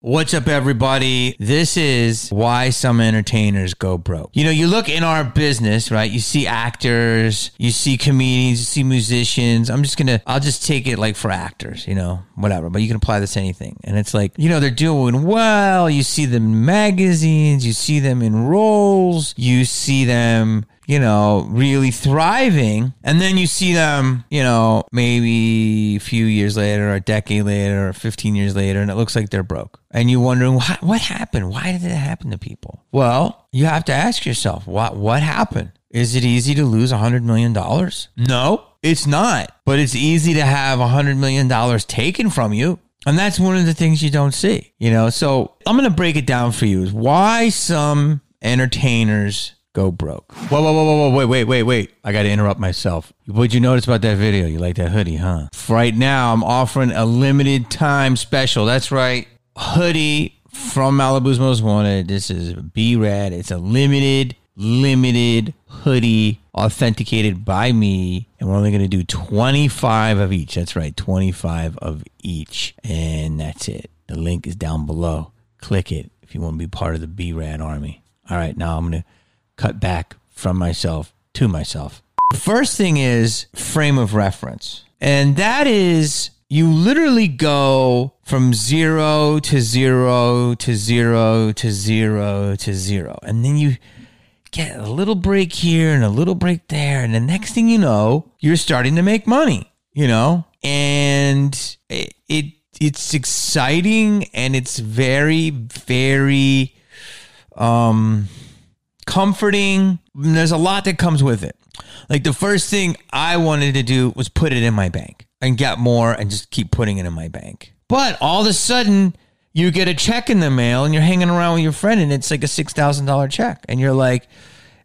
What's up, everybody? This is why some entertainers go broke. You know, you look in our business, right? You see actors, you see comedians, you see musicians. I'm just gonna, I'll just take it like for actors, you know, whatever. But you can apply this to anything. And it's like, you know, they're doing well. You see them in magazines, you see them in roles, you see them you know, really thriving. And then you see them, you know, maybe a few years later, or a decade later, or 15 years later, and it looks like they're broke. And you're wondering, what, what happened? Why did it happen to people? Well, you have to ask yourself, what, what happened? Is it easy to lose $100 million? No, it's not. But it's easy to have $100 million taken from you. And that's one of the things you don't see, you know? So I'm going to break it down for you is why some entertainers go broke. Whoa, whoa, whoa, whoa, whoa, wait, wait, wait, wait. I got to interrupt myself. What'd you notice about that video? You like that hoodie, huh? Right now, I'm offering a limited time special. That's right. Hoodie from Malibu's Most Wanted. This is B Rad. It's a limited, limited hoodie authenticated by me. And we're only going to do 25 of each. That's right, 25 of each. And that's it. The link is down below. Click it if you want to be part of the B Rad army. All right, now I'm going to cut back from myself to myself. First thing is frame of reference. And that is you literally go from zero to zero to zero to zero to zero. And then you get a little break here and a little break there. And the next thing you know, you're starting to make money, you know? And it, it it's exciting and it's very, very um comforting. There's a lot that comes with it. Like the first thing I wanted to do was put it in my bank and get more and just keep putting it in my bank. But all of a sudden, you get a check in the mail and you're hanging around with your friend and it's like a $6,000 check. And you're like,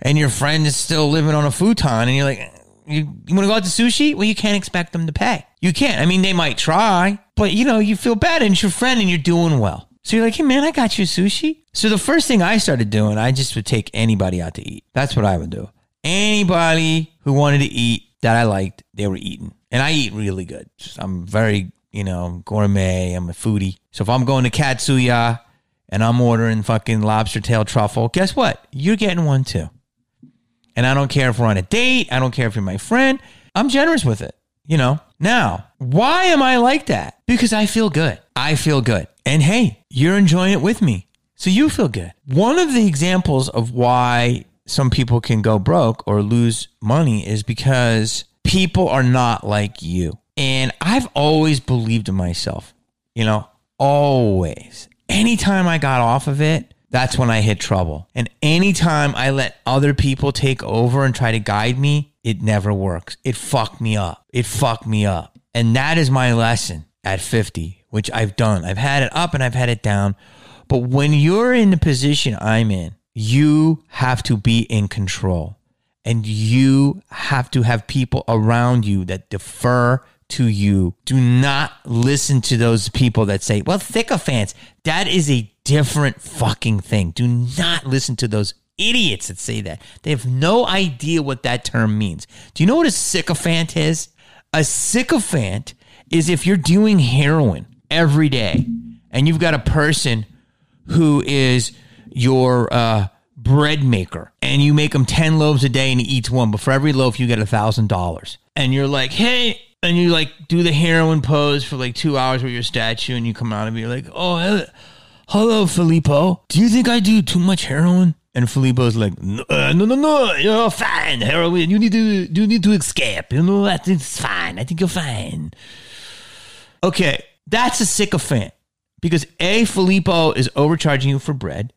and your friend is still living on a futon and you're like, you, you want to go out to sushi? Well, you can't expect them to pay. You can't. I mean, they might try, but you know, you feel bad and it's your friend and you're doing well. So you're like, hey man, I got you sushi. So the first thing I started doing, I just would take anybody out to eat. That's what I would do. Anybody who wanted to eat that I liked, they were eating. And I eat really good. I'm very, you know, gourmet. I'm a foodie. So if I'm going to Katsuya and I'm ordering fucking lobster tail truffle, guess what? You're getting one too. And I don't care if we're on a date. I don't care if you're my friend. I'm generous with it, you know? Now, why am I like that? Because I feel good. I feel good. And hey, you're enjoying it with me. So you feel good. One of the examples of why some people can go broke or lose money is because people are not like you. And I've always believed in myself, you know, always. Anytime I got off of it, that's when I hit trouble. And anytime I let other people take over and try to guide me, it never works. It fucked me up. It fucked me up. And that is my lesson at 50 which I've done. I've had it up and I've had it down. But when you're in the position I'm in, you have to be in control and you have to have people around you that defer to you. Do not listen to those people that say, well, sycophants. That is a different fucking thing. Do not listen to those idiots that say that. They have no idea what that term means. Do you know what a sycophant is? A sycophant is if you're doing heroin every day, and you've got a person who is your uh, bread maker, and you make him 10 loaves a day and he eats one, but for every loaf, you get a $1,000. And you're like, hey, and you like do the heroin pose for like two hours with your statue, and you come out it, you're like, oh, hello, Filippo. Do you think I do too much heroin? And Filippo's like, no, uh, no, no, no, you're fine. Heroin, you need to, you need to escape. You know, I it's fine. I think you're fine. Okay, that's a sycophant because A, Filippo is overcharging you for bread.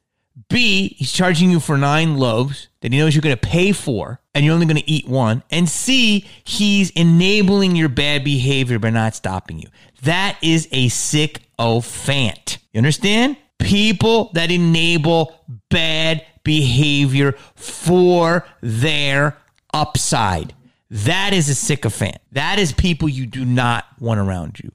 B, he's charging you for nine loaves that he knows you're going to pay for and you're only going to eat one. And C, he's enabling your bad behavior by not stopping you. That is a sycophant. You understand? People that enable bad behavior for their upside. That is a sycophant. That is people you do not want around you.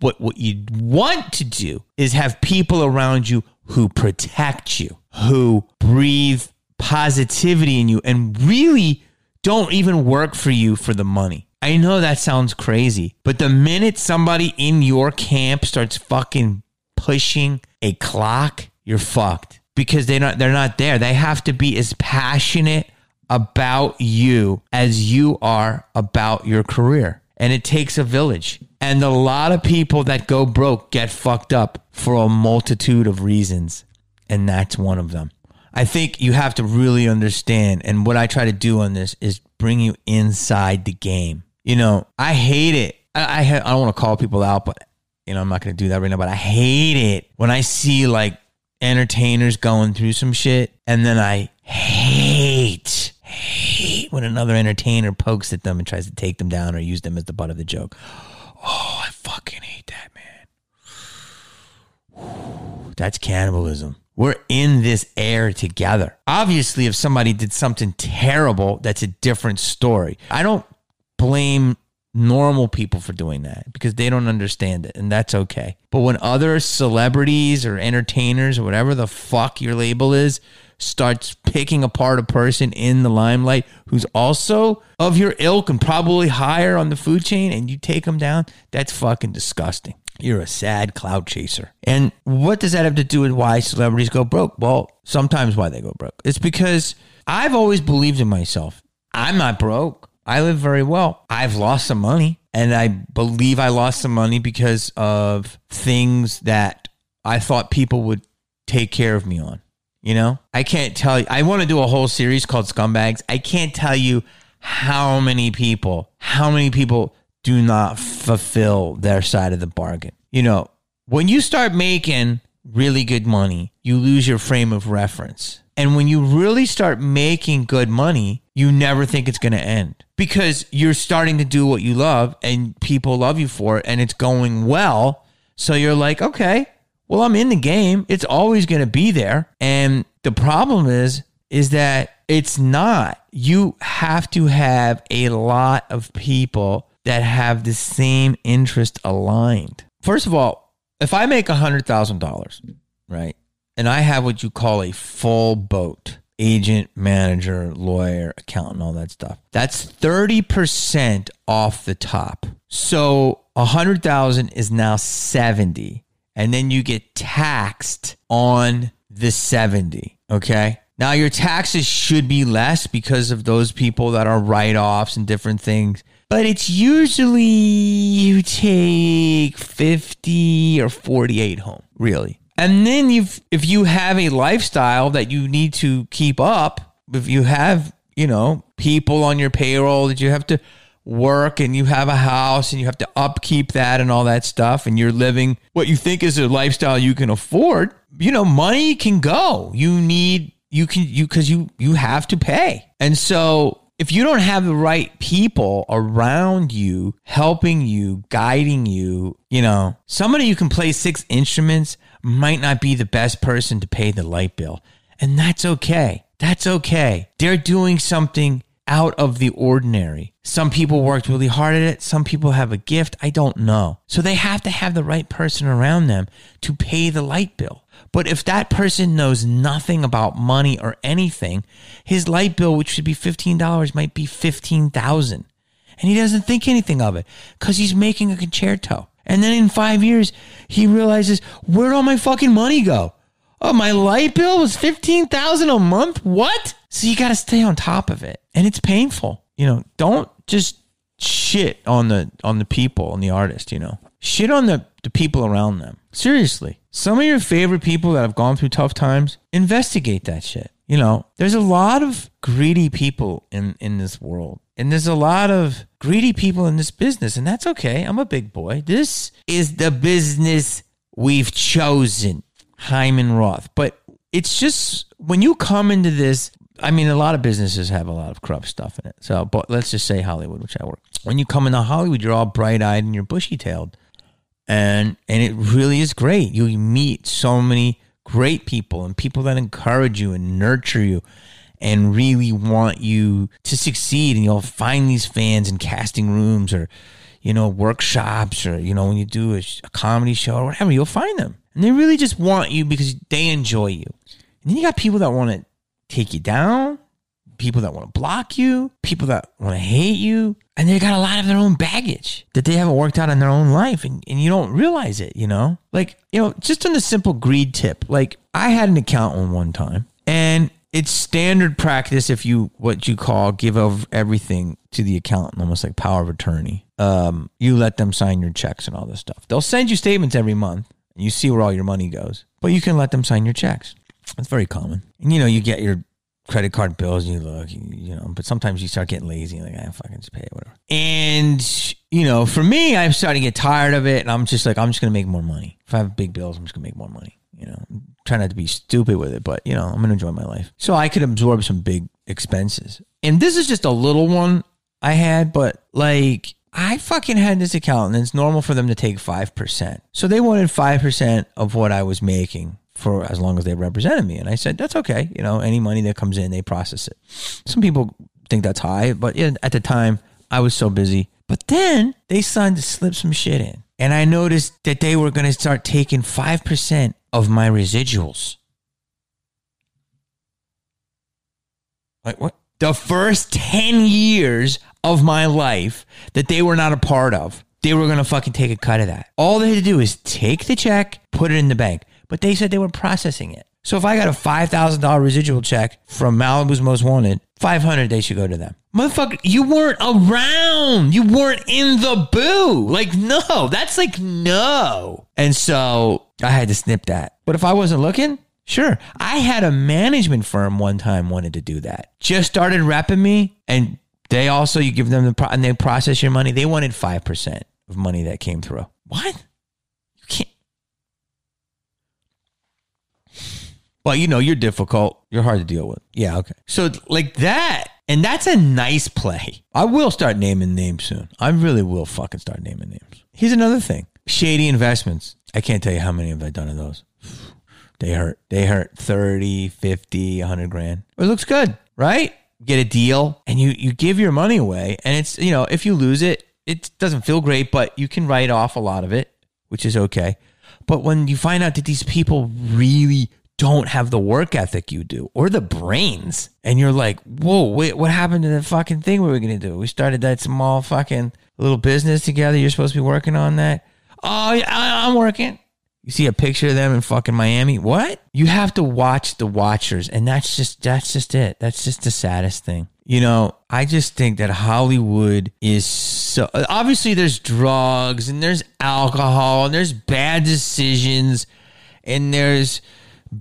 But what you want to do is have people around you who protect you, who breathe positivity in you, and really don't even work for you for the money. I know that sounds crazy, but the minute somebody in your camp starts fucking pushing a clock, you're fucked because they not they're not there. They have to be as passionate about you as you are about your career. And it takes a village. And a lot of people that go broke get fucked up for a multitude of reasons. And that's one of them. I think you have to really understand. And what I try to do on this is bring you inside the game. You know, I hate it. I, I, I don't want to call people out, but, you know, I'm not going to do that right now. But I hate it when I see like entertainers going through some shit. And then I hate, hate when another entertainer pokes at them and tries to take them down or use them as the butt of the joke. Oh, I fucking hate that, man. That's cannibalism. We're in this air together. Obviously, if somebody did something terrible, that's a different story. I don't blame normal people for doing that because they don't understand it, and that's okay. But when other celebrities or entertainers or whatever the fuck your label is starts picking apart a person in the limelight who's also of your ilk and probably higher on the food chain and you take them down, that's fucking disgusting. You're a sad cloud chaser. And what does that have to do with why celebrities go broke? Well, sometimes why they go broke. It's because I've always believed in myself. I'm not broke. I live very well. I've lost some money, and I believe I lost some money because of things that I thought people would take care of me on. You know, I can't tell you. I want to do a whole series called Scumbags. I can't tell you how many people, how many people do not fulfill their side of the bargain. You know, when you start making really good money, you lose your frame of reference. And when you really start making good money, you never think it's going to end because you're starting to do what you love and people love you for it and it's going well. So you're like, okay, well, I'm in the game. It's always going to be there. And the problem is, is that it's not. You have to have a lot of people that have the same interest aligned. First of all, if I make $100,000, right, and I have what you call a full boat agent, manager, lawyer, accountant, all that stuff, that's 30% off the top. So 100,000 is now 70 and then you get taxed on the 70, okay? Now your taxes should be less because of those people that are write-offs and different things but it's usually you take 50 or 48 home, really. And then you've if you have a lifestyle that you need to keep up, if you have, you know, people on your payroll that you have to work and you have a house and you have to upkeep that and all that stuff and you're living what you think is a lifestyle you can afford, you know, money can go. You need you can you cuz you you have to pay. And so if you don't have the right people around you helping you, guiding you, you know, somebody who can play six instruments might not be the best person to pay the light bill. And that's okay. That's okay. They're doing something out of the ordinary. Some people worked really hard at it. Some people have a gift. I don't know. So they have to have the right person around them to pay the light bill. But if that person knows nothing about money or anything, his light bill, which should be $15, might be 15000 And he doesn't think anything of it because he's making a concerto. And then in five years, he realizes, where'd all my fucking money go? Oh, my light bill was 15000 a month? What? So you got to stay on top of it. And it's painful. You know, don't just shit on the on the people and the artist, you know. Shit on the, the people around them. Seriously. Some of your favorite people that have gone through tough times, investigate that shit. You know, there's a lot of greedy people in, in this world. And there's a lot of greedy people in this business. And that's okay. I'm a big boy. This is the business we've chosen. Hyman Roth. But it's just when you come into this, I mean, a lot of businesses have a lot of corrupt stuff in it. So, but let's just say Hollywood, which I work. When you come into Hollywood, you're all bright eyed and you're bushy tailed and and it really is great. You meet so many great people and people that encourage you and nurture you and really want you to succeed and you'll find these fans in casting rooms or you know workshops or you know when you do a, a comedy show or whatever you'll find them and they really just want you because they enjoy you and then you got people that want to take you down people that want to block you, people that want to hate you, and they got a lot of their own baggage that they haven't worked out in their own life and, and you don't realize it, you know? Like, you know, just on the simple greed tip, like I had an accountant one time and it's standard practice if you what you call give over everything to the accountant, almost like power of attorney. Um, you let them sign your checks and all this stuff. They'll send you statements every month and you see where all your money goes, but you can let them sign your checks. That's very common. And you know, you get your credit card bills and you look, you, know, but sometimes you start getting lazy like, I fucking just pay it, whatever. And, you know, for me, I'm starting to get tired of it and I'm just like, I'm just going to make more money. If I have big bills, I'm just going to make more money. You know, I'm trying not to be stupid with it, but, you know, I'm going to enjoy my life. So I could absorb some big expenses. And this is just a little one I had, but like, I fucking had this account and it's normal for them to take 5%. So they wanted 5% of what I was making for as long as they represented me. And I said, that's okay. You know, any money that comes in, they process it. Some people think that's high, but at the time, I was so busy. But then they started to slip some shit in. And I noticed that they were going to start taking 5% of my residuals. Like, what? The first 10 years of my life that they were not a part of, they were going to fucking take a cut of that. All they had to do is take the check, put it in the bank but they said they were processing it. So if I got a $5,000 residual check from Malibu's Most Wanted, 500 they should go to them. Motherfucker, you weren't around. You weren't in the boo. Like, no, that's like, no. And so I had to snip that. But if I wasn't looking, sure. I had a management firm one time wanted to do that. Just started repping me and they also, you give them the, pro- and they process your money. They wanted 5% of money that came through. What? You can't. Well, you know, you're difficult. You're hard to deal with. Yeah, okay. So like that, and that's a nice play. I will start naming names soon. I really will fucking start naming names. Here's another thing. Shady investments. I can't tell you how many have I done of those. They hurt. They hurt 30, 50, 100 grand. It looks good, right? Get a deal and you you give your money away and it's, you know, if you lose it, it doesn't feel great, but you can write off a lot of it, which is okay. But when you find out that these people really don't have the work ethic you do or the brains. And you're like, whoa, wait, what happened to the fucking thing we were going to do? We started that small fucking little business together. You're supposed to be working on that. Oh, yeah, I'm working. You see a picture of them in fucking Miami. What? You have to watch the watchers. And that's just, that's just it. That's just the saddest thing. You know, I just think that Hollywood is so obviously there's drugs and there's alcohol and there's bad decisions and there's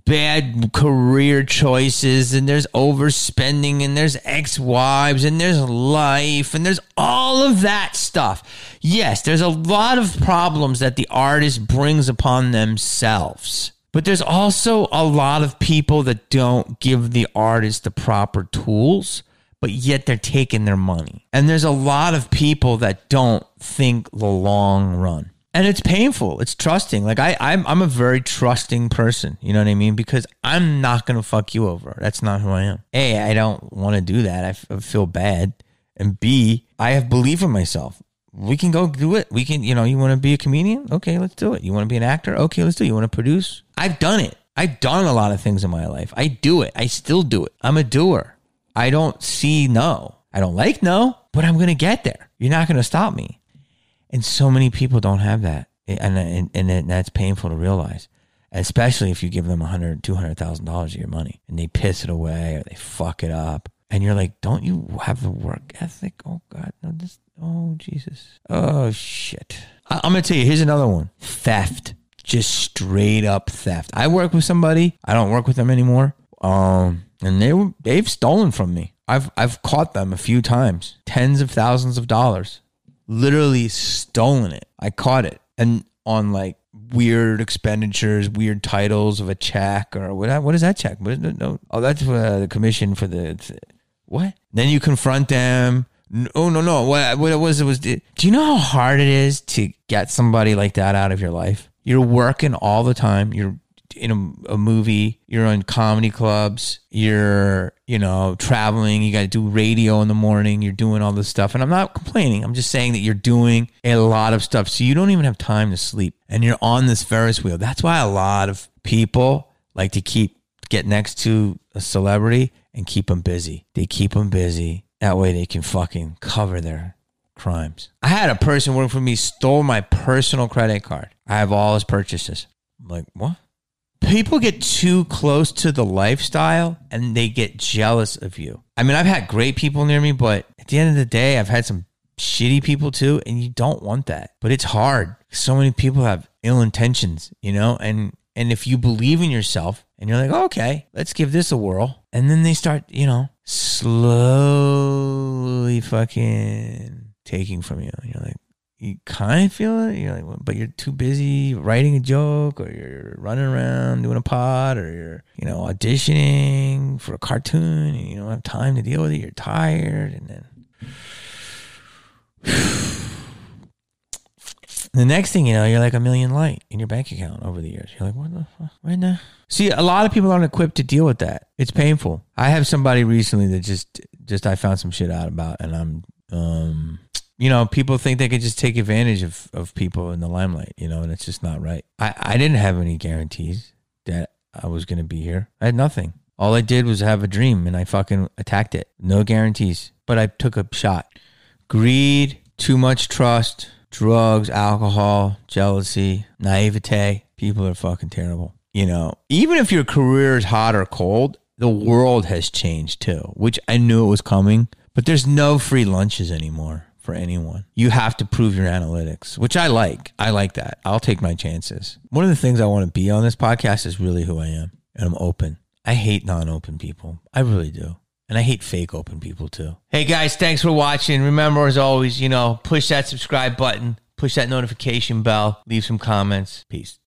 bad career choices and there's overspending and there's ex-wives and there's life and there's all of that stuff. Yes, there's a lot of problems that the artist brings upon themselves. But there's also a lot of people that don't give the artist the proper tools, but yet they're taking their money. And there's a lot of people that don't think the long run and it's painful. It's trusting. Like I, I'm, I'm a very trusting person. You know what I mean? Because I'm not gonna fuck you over. That's not who I am. A, I don't want to do that. I, f- I feel bad. And B, I have belief in myself. We can go do it. We can, you know, you want to be a comedian? Okay, let's do it. You want to be an actor? Okay, let's do it. You want to produce? I've done it. I've done a lot of things in my life. I do it. I still do it. I'm a doer. I don't see no. I don't like no, but I'm gonna get there. You're not gonna stop me. And so many people don't have that. And, and, and that's painful to realize, especially if you give them a hundred, two hundred thousand dollars of your money and they piss it away or they fuck it up. And you're like, don't you have the work ethic? Oh God, no, this, oh Jesus. Oh shit. I, I'm going to tell you, here's another one. Theft. Just straight up theft. I work with somebody. I don't work with them anymore. Um, and they they've stolen from me. I've, I've caught them a few times, tens of thousands of dollars literally stolen it. I caught it and on like weird expenditures, weird titles of a check or what? What is that check? What is it? No, oh, that's uh, the commission for the what? Then you confront them. Oh no no! What what it was it was? Do you know how hard it is to get somebody like that out of your life? You're working all the time. You're in a, a movie, you're on comedy clubs, you're, you know, traveling, you got to do radio in the morning, you're doing all this stuff. And I'm not complaining. I'm just saying that you're doing a lot of stuff. So you don't even have time to sleep and you're on this Ferris wheel. That's why a lot of people like to keep get next to a celebrity and keep them busy. They keep them busy. That way they can fucking cover their crimes. I had a person working for me stole my personal credit card. I have all his purchases. I'm like, what? People get too close to the lifestyle and they get jealous of you. I mean, I've had great people near me, but at the end of the day, I've had some shitty people too, and you don't want that. But it's hard. So many people have ill intentions, you know, and and if you believe in yourself and you're like, okay, let's give this a whirl, and then they start, you know, slowly fucking taking from you. You're like, you kind of feel it. You're like, but you're too busy writing a joke, or you're running around doing a pod, or you're, you know, auditioning for a cartoon, and you don't have time to deal with it. You're tired, and then. The next thing you know, you're like a million light in your bank account over the years. You're like, what the fuck? Right now? See, a lot of people aren't equipped to deal with that. It's painful. I have somebody recently that just, just I found some shit out about, and I'm, um, you know, people think they can just take advantage of, of people in the limelight, you know, and it's just not right. I, I didn't have any guarantees that I was going to be here. I had nothing. All I did was have a dream and I fucking attacked it. No guarantees, but I took a shot. Greed, too much trust, drugs, alcohol, jealousy, naivete. People are fucking terrible. You know, even if your career is hot or cold, the world has changed too, which I knew it was coming, but there's no free lunches anymore for anyone. You have to prove your analytics, which I like. I like that. I'll take my chances. One of the things I want to be on this podcast is really who I am, and I'm open. I hate non open people. I really do. And I hate fake open people too. Hey guys, thanks for watching. Remember, as always, you know, push that subscribe button, push that notification bell, leave some comments. Peace.